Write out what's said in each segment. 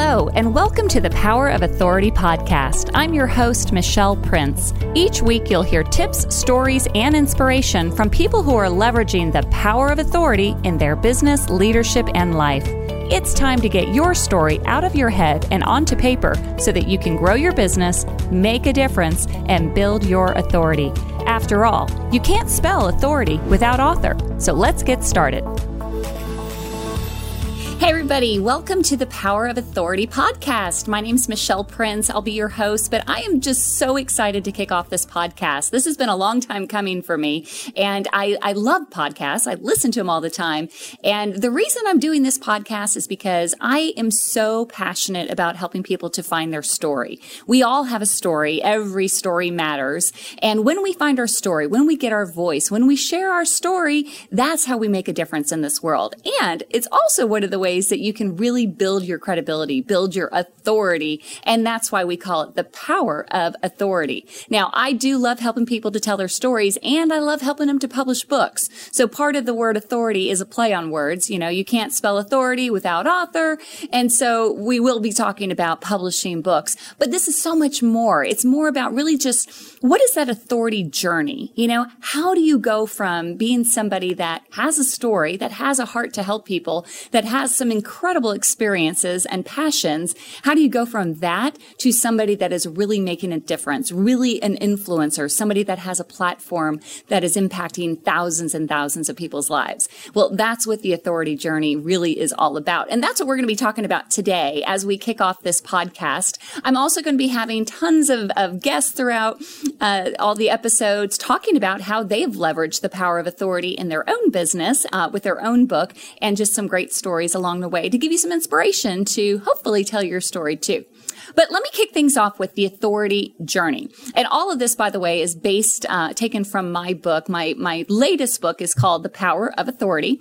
Hello, and welcome to the Power of Authority podcast. I'm your host, Michelle Prince. Each week, you'll hear tips, stories, and inspiration from people who are leveraging the power of authority in their business, leadership, and life. It's time to get your story out of your head and onto paper so that you can grow your business, make a difference, and build your authority. After all, you can't spell authority without author. So let's get started. Hey, everybody, welcome to the Power of Authority podcast. My name is Michelle Prince. I'll be your host, but I am just so excited to kick off this podcast. This has been a long time coming for me, and I, I love podcasts. I listen to them all the time. And the reason I'm doing this podcast is because I am so passionate about helping people to find their story. We all have a story, every story matters. And when we find our story, when we get our voice, when we share our story, that's how we make a difference in this world. And it's also one of the ways ways that you can really build your credibility, build your authority. And that's why we call it the power of authority. Now, I do love helping people to tell their stories and I love helping them to publish books. So part of the word authority is a play on words. You know, you can't spell authority without author. And so we will be talking about publishing books, but this is so much more. It's more about really just what is that authority journey? You know, how do you go from being somebody that has a story, that has a heart to help people, that has some incredible experiences and passions. How do you go from that to somebody that is really making a difference, really an influencer, somebody that has a platform that is impacting thousands and thousands of people's lives? Well, that's what the authority journey really is all about. And that's what we're going to be talking about today as we kick off this podcast. I'm also going to be having tons of, of guests throughout uh, all the episodes talking about how they've leveraged the power of authority in their own business uh, with their own book and just some great stories along along the way to give you some inspiration to hopefully tell your story too. But let me kick things off with the authority journey. And all of this, by the way, is based, uh, taken from my book. My, my latest book is called The Power of Authority.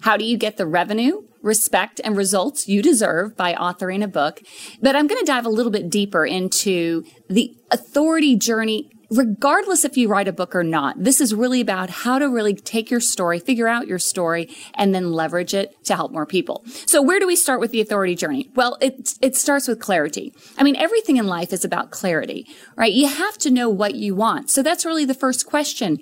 How do you get the revenue, respect, and results you deserve by authoring a book? But I'm going to dive a little bit deeper into the authority journey regardless if you write a book or not, this is really about how to really take your story, figure out your story, and then leverage it to help more people. So where do we start with the authority journey? Well, it, it starts with clarity. I mean, everything in life is about clarity, right? You have to know what you want. So that's really the first question.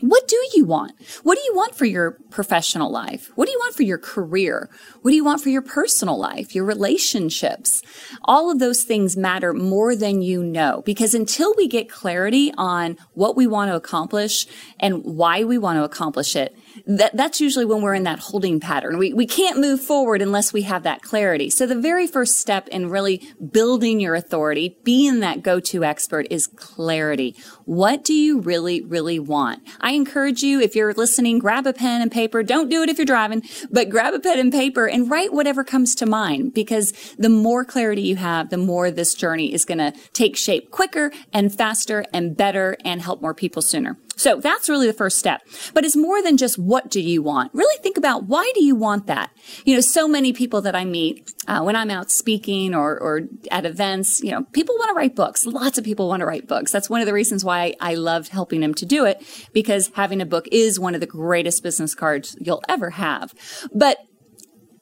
What do you want? What do you want for your professional life? What do you want for your career? What do you want for your personal life, your relationships? All of those things matter more than you know because until we get clarity on what we want to accomplish and why we want to accomplish it, that, that's usually when we're in that holding pattern. We, we can't move forward unless we have that clarity. So the very first step in really building your authority, being that go-to expert is clarity. What do you really, really want? I encourage you, if you're listening, grab a pen and paper. Don't do it if you're driving, but grab a pen and paper and write whatever comes to mind because the more clarity you have, the more this journey is going to take shape quicker and faster and better and help more people sooner. So that's really the first step. But it's more than just what do you want? Really think about why do you want that? You know, so many people that I meet uh, when I'm out speaking or, or at events, you know, people want to write books. Lots of people want to write books. That's one of the reasons why I loved helping them to do it because having a book is one of the greatest business cards you'll ever have. But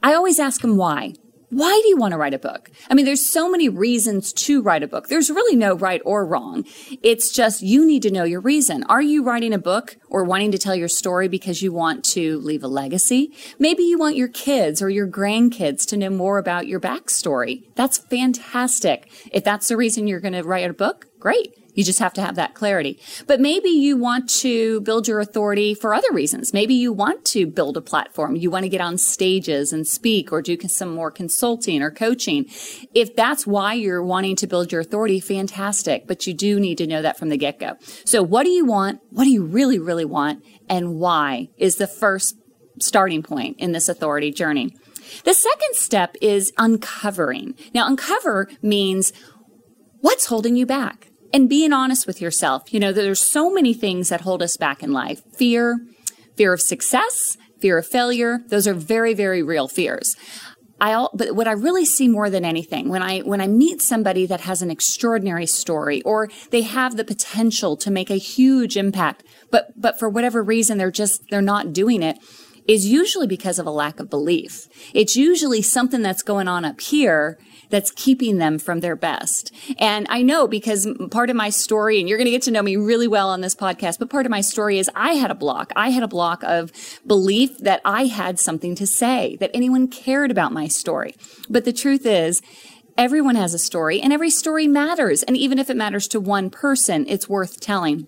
I always ask them why. Why do you want to write a book? I mean, there's so many reasons to write a book. There's really no right or wrong. It's just you need to know your reason. Are you writing a book or wanting to tell your story because you want to leave a legacy? Maybe you want your kids or your grandkids to know more about your backstory. That's fantastic. If that's the reason you're going to write a book, great. You just have to have that clarity. But maybe you want to build your authority for other reasons. Maybe you want to build a platform. You want to get on stages and speak or do some more consulting or coaching. If that's why you're wanting to build your authority, fantastic. But you do need to know that from the get go. So what do you want? What do you really, really want? And why is the first starting point in this authority journey. The second step is uncovering. Now, uncover means what's holding you back? And being honest with yourself. You know, there's so many things that hold us back in life. Fear, fear of success, fear of failure. Those are very, very real fears. I, but what I really see more than anything when I when I meet somebody that has an extraordinary story or they have the potential to make a huge impact, but but for whatever reason they're just they're not doing it is usually because of a lack of belief. It's usually something that's going on up here that's keeping them from their best. And I know because part of my story, and you're going to get to know me really well on this podcast, but part of my story is I had a block. I had a block of belief that I had something to say, that anyone cared about my story. But the truth is, everyone has a story and every story matters. And even if it matters to one person, it's worth telling.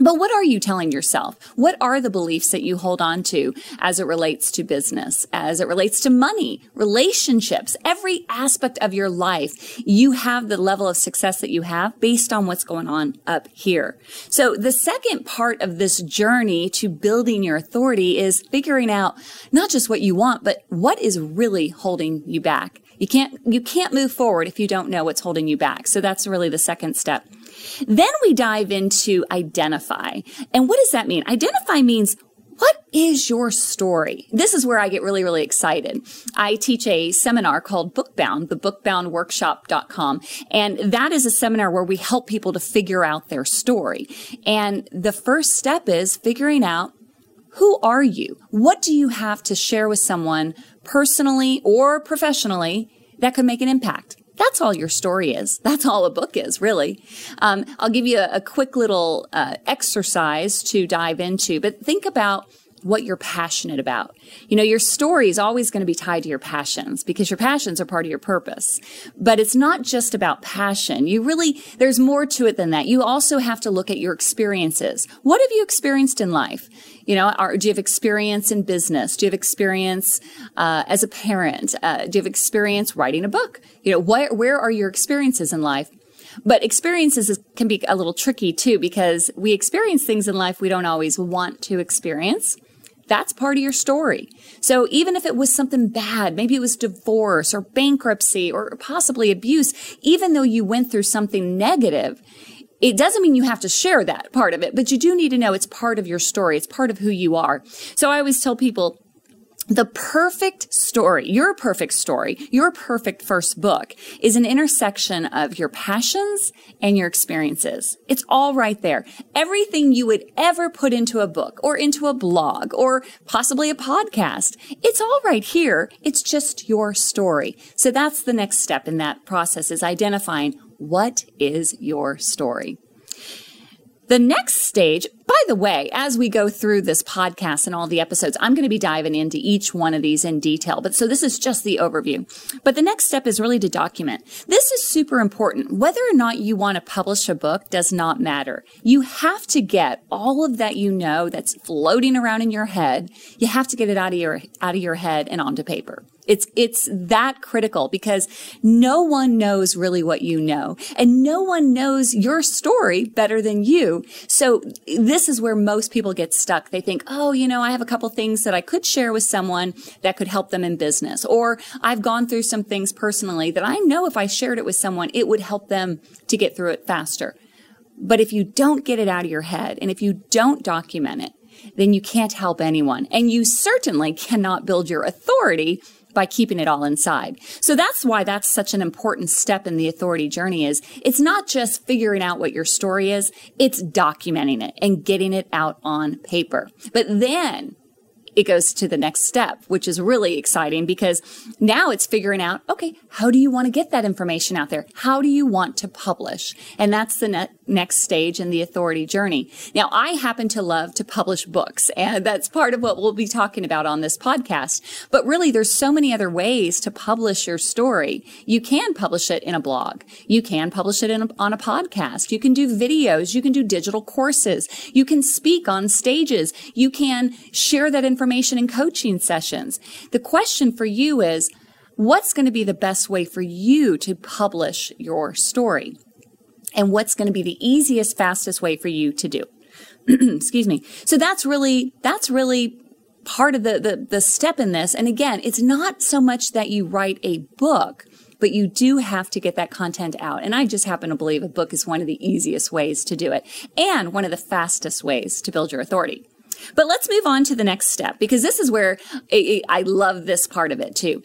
But what are you telling yourself? What are the beliefs that you hold on to as it relates to business, as it relates to money, relationships, every aspect of your life? You have the level of success that you have based on what's going on up here. So the second part of this journey to building your authority is figuring out not just what you want, but what is really holding you back. You can't, you can't move forward if you don't know what's holding you back. So that's really the second step. Then we dive into identify. And what does that mean? Identify means what is your story? This is where I get really, really excited. I teach a seminar called Bookbound, the bookboundworkshop.com. And that is a seminar where we help people to figure out their story. And the first step is figuring out who are you? What do you have to share with someone personally or professionally that could make an impact? That's all your story is. That's all a book is, really. Um, I'll give you a, a quick little uh, exercise to dive into, but think about what you're passionate about. You know, your story is always going to be tied to your passions because your passions are part of your purpose. But it's not just about passion. You really, there's more to it than that. You also have to look at your experiences. What have you experienced in life? You know, are, do you have experience in business? Do you have experience uh, as a parent? Uh, do you have experience writing a book? You know, where, where are your experiences in life? But experiences can be a little tricky too because we experience things in life we don't always want to experience. That's part of your story. So even if it was something bad, maybe it was divorce or bankruptcy or possibly abuse, even though you went through something negative, it doesn't mean you have to share that part of it, but you do need to know it's part of your story. It's part of who you are. So I always tell people, the perfect story, your perfect story, your perfect first book is an intersection of your passions and your experiences. It's all right there. Everything you would ever put into a book or into a blog or possibly a podcast, it's all right here. It's just your story. So that's the next step in that process is identifying what is your story? The next stage, by the way, as we go through this podcast and all the episodes, I'm going to be diving into each one of these in detail. But so this is just the overview. But the next step is really to document. This is super important. Whether or not you want to publish a book does not matter. You have to get all of that you know that's floating around in your head. You have to get it out of your, out of your head and onto paper. It's, it's that critical because no one knows really what you know and no one knows your story better than you. So this is where most people get stuck. They think, oh, you know, I have a couple things that I could share with someone that could help them in business. Or I've gone through some things personally that I know if I shared it with someone, it would help them to get through it faster. But if you don't get it out of your head and if you don't document it, then you can't help anyone. And you certainly cannot build your authority by keeping it all inside. So that's why that's such an important step in the authority journey is it's not just figuring out what your story is, it's documenting it and getting it out on paper. But then it goes to the next step, which is really exciting because now it's figuring out, okay, how do you want to get that information out there? How do you want to publish? And that's the next stage in the authority journey. Now, I happen to love to publish books and that's part of what we'll be talking about on this podcast. But really, there's so many other ways to publish your story. You can publish it in a blog. You can publish it a, on a podcast. You can do videos. You can do digital courses. You can speak on stages. You can share that information information in coaching sessions. The question for you is, what's going to be the best way for you to publish your story? And what's going to be the easiest, fastest way for you to do? Excuse me. So that's really, that's really part of the, the, the step in this. And again, it's not so much that you write a book, but you do have to get that content out. And I just happen to believe a book is one of the easiest ways to do it and one of the fastest ways to build your authority. But let's move on to the next step because this is where I love this part of it too.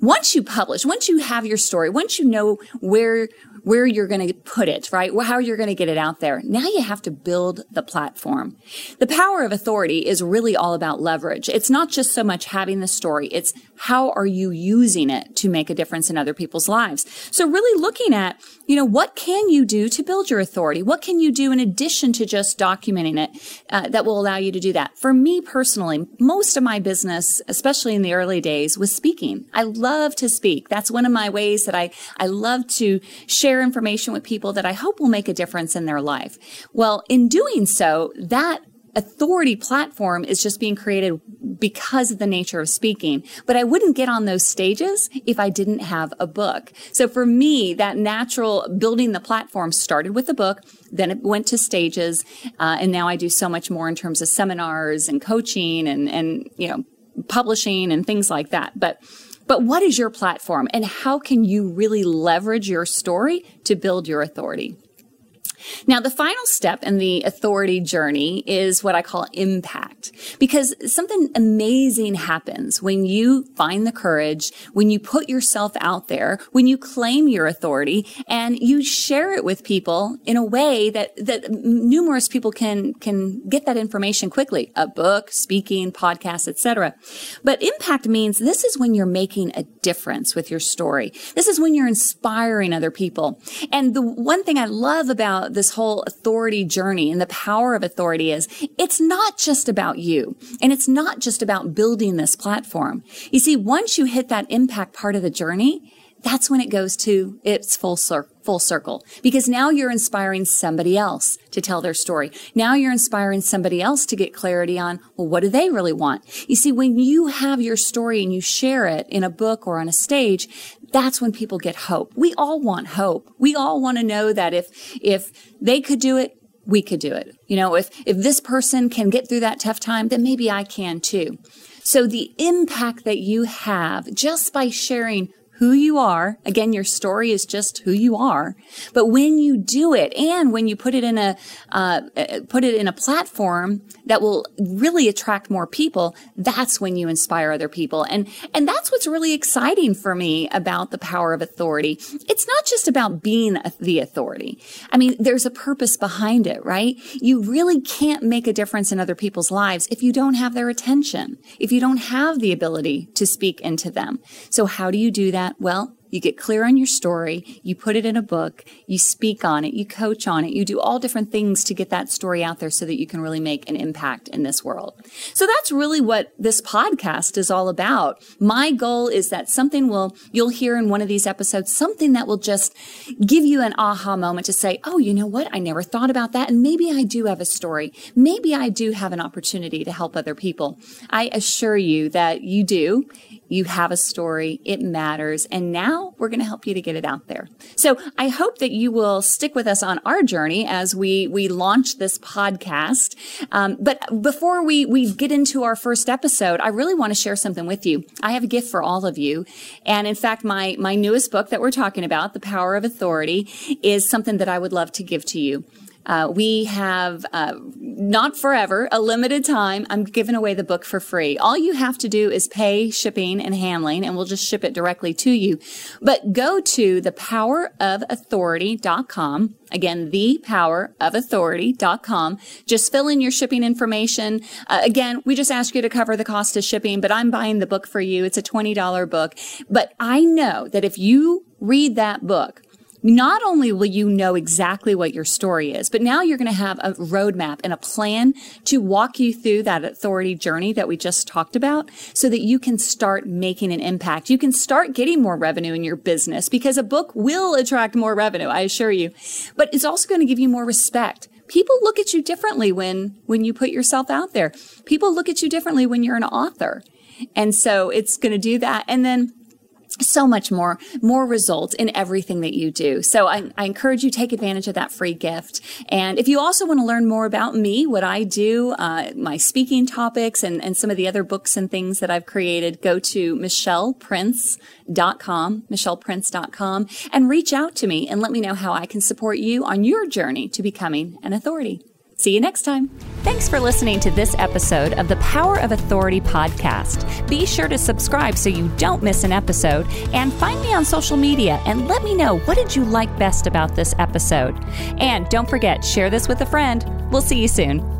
Once you publish, once you have your story, once you know where where you're going to put it, right? How you're going to get it out there. Now you have to build the platform. The power of authority is really all about leverage. It's not just so much having the story. It's how are you using it to make a difference in other people's lives? So really looking at, you know, what can you do to build your authority? What can you do in addition to just documenting it uh, that will allow you to do that? For me personally, most of my business, especially in the early days, was speaking. I love to speak. That's one of my ways that I, I love to share information with people that I hope will make a difference in their life. Well, in doing so, that authority platform is just being created because of the nature of speaking. But I wouldn't get on those stages if I didn't have a book. So for me, that natural building the platform started with a book, then it went to stages, uh, and now I do so much more in terms of seminars and coaching and and you know publishing and things like that. But but what is your platform and how can you really leverage your story to build your authority? Now, the final step in the authority journey is what I call impact because something amazing happens when you find the courage, when you put yourself out there, when you claim your authority and you share it with people in a way that, that numerous people can, can get that information quickly. A book, speaking, podcast, etc. But impact means this is when you're making a difference with your story. This is when you're inspiring other people. And the one thing I love about this whole authority journey and the power of authority is it's not just about you and it's not just about building this platform. You see, once you hit that impact part of the journey, that's when it goes to its full circle full circle because now you're inspiring somebody else to tell their story. Now you're inspiring somebody else to get clarity on, well, what do they really want? You see, when you have your story and you share it in a book or on a stage, that's when people get hope. We all want hope. We all want to know that if, if they could do it, we could do it. You know, if, if this person can get through that tough time, then maybe I can too. So the impact that you have just by sharing who you are. Again, your story is just who you are. But when you do it and when you put it in a, uh, uh, put it in a platform that will really attract more people, that's when you inspire other people. And, and that's what's really exciting for me about the power of authority. It's not just about being the authority. I mean, there's a purpose behind it, right? You really can't make a difference in other people's lives if you don't have their attention, if you don't have the ability to speak into them. So how do you do that? That? Well, you get clear on your story, you put it in a book, you speak on it, you coach on it, you do all different things to get that story out there so that you can really make an impact in this world. So that's really what this podcast is all about. My goal is that something will, you'll hear in one of these episodes, something that will just give you an aha moment to say, oh, you know what? I never thought about that. And maybe I do have a story. Maybe I do have an opportunity to help other people. I assure you that you do. You have a story. It matters. And now we're going to help you to get it out there. So I hope that you will stick with us on our journey as we, we launch this podcast. Um, but before we, we get into our first episode, I really want to share something with you. I have a gift for all of you. And in fact, my, my newest book that we're talking about, The Power of Authority, is something that I would love to give to you. Uh, we have uh, not forever, a limited time. I'm giving away the book for free. All you have to do is pay shipping and handling, and we'll just ship it directly to you. But go to thepowerofauthority.com. Again, thepowerofauthority.com. Just fill in your shipping information. Uh, again, we just ask you to cover the cost of shipping, but I'm buying the book for you. It's a $20 book. But I know that if you read that book, not only will you know exactly what your story is, but now you're going to have a roadmap and a plan to walk you through that authority journey that we just talked about so that you can start making an impact. You can start getting more revenue in your business because a book will attract more revenue, I assure you. But it's also going to give you more respect. People look at you differently when, when you put yourself out there. People look at you differently when you're an author. And so it's going to do that. And then so much more, more results in everything that you do. So I, I, encourage you take advantage of that free gift. And if you also want to learn more about me, what I do, uh, my speaking topics and, and some of the other books and things that I've created, go to michelleprince.com, michelleprince.com and reach out to me and let me know how I can support you on your journey to becoming an authority. See you next time. Thanks for listening to this episode of the Power of Authority podcast. Be sure to subscribe so you don't miss an episode and find me on social media and let me know what did you like best about this episode. And don't forget, share this with a friend. We'll see you soon.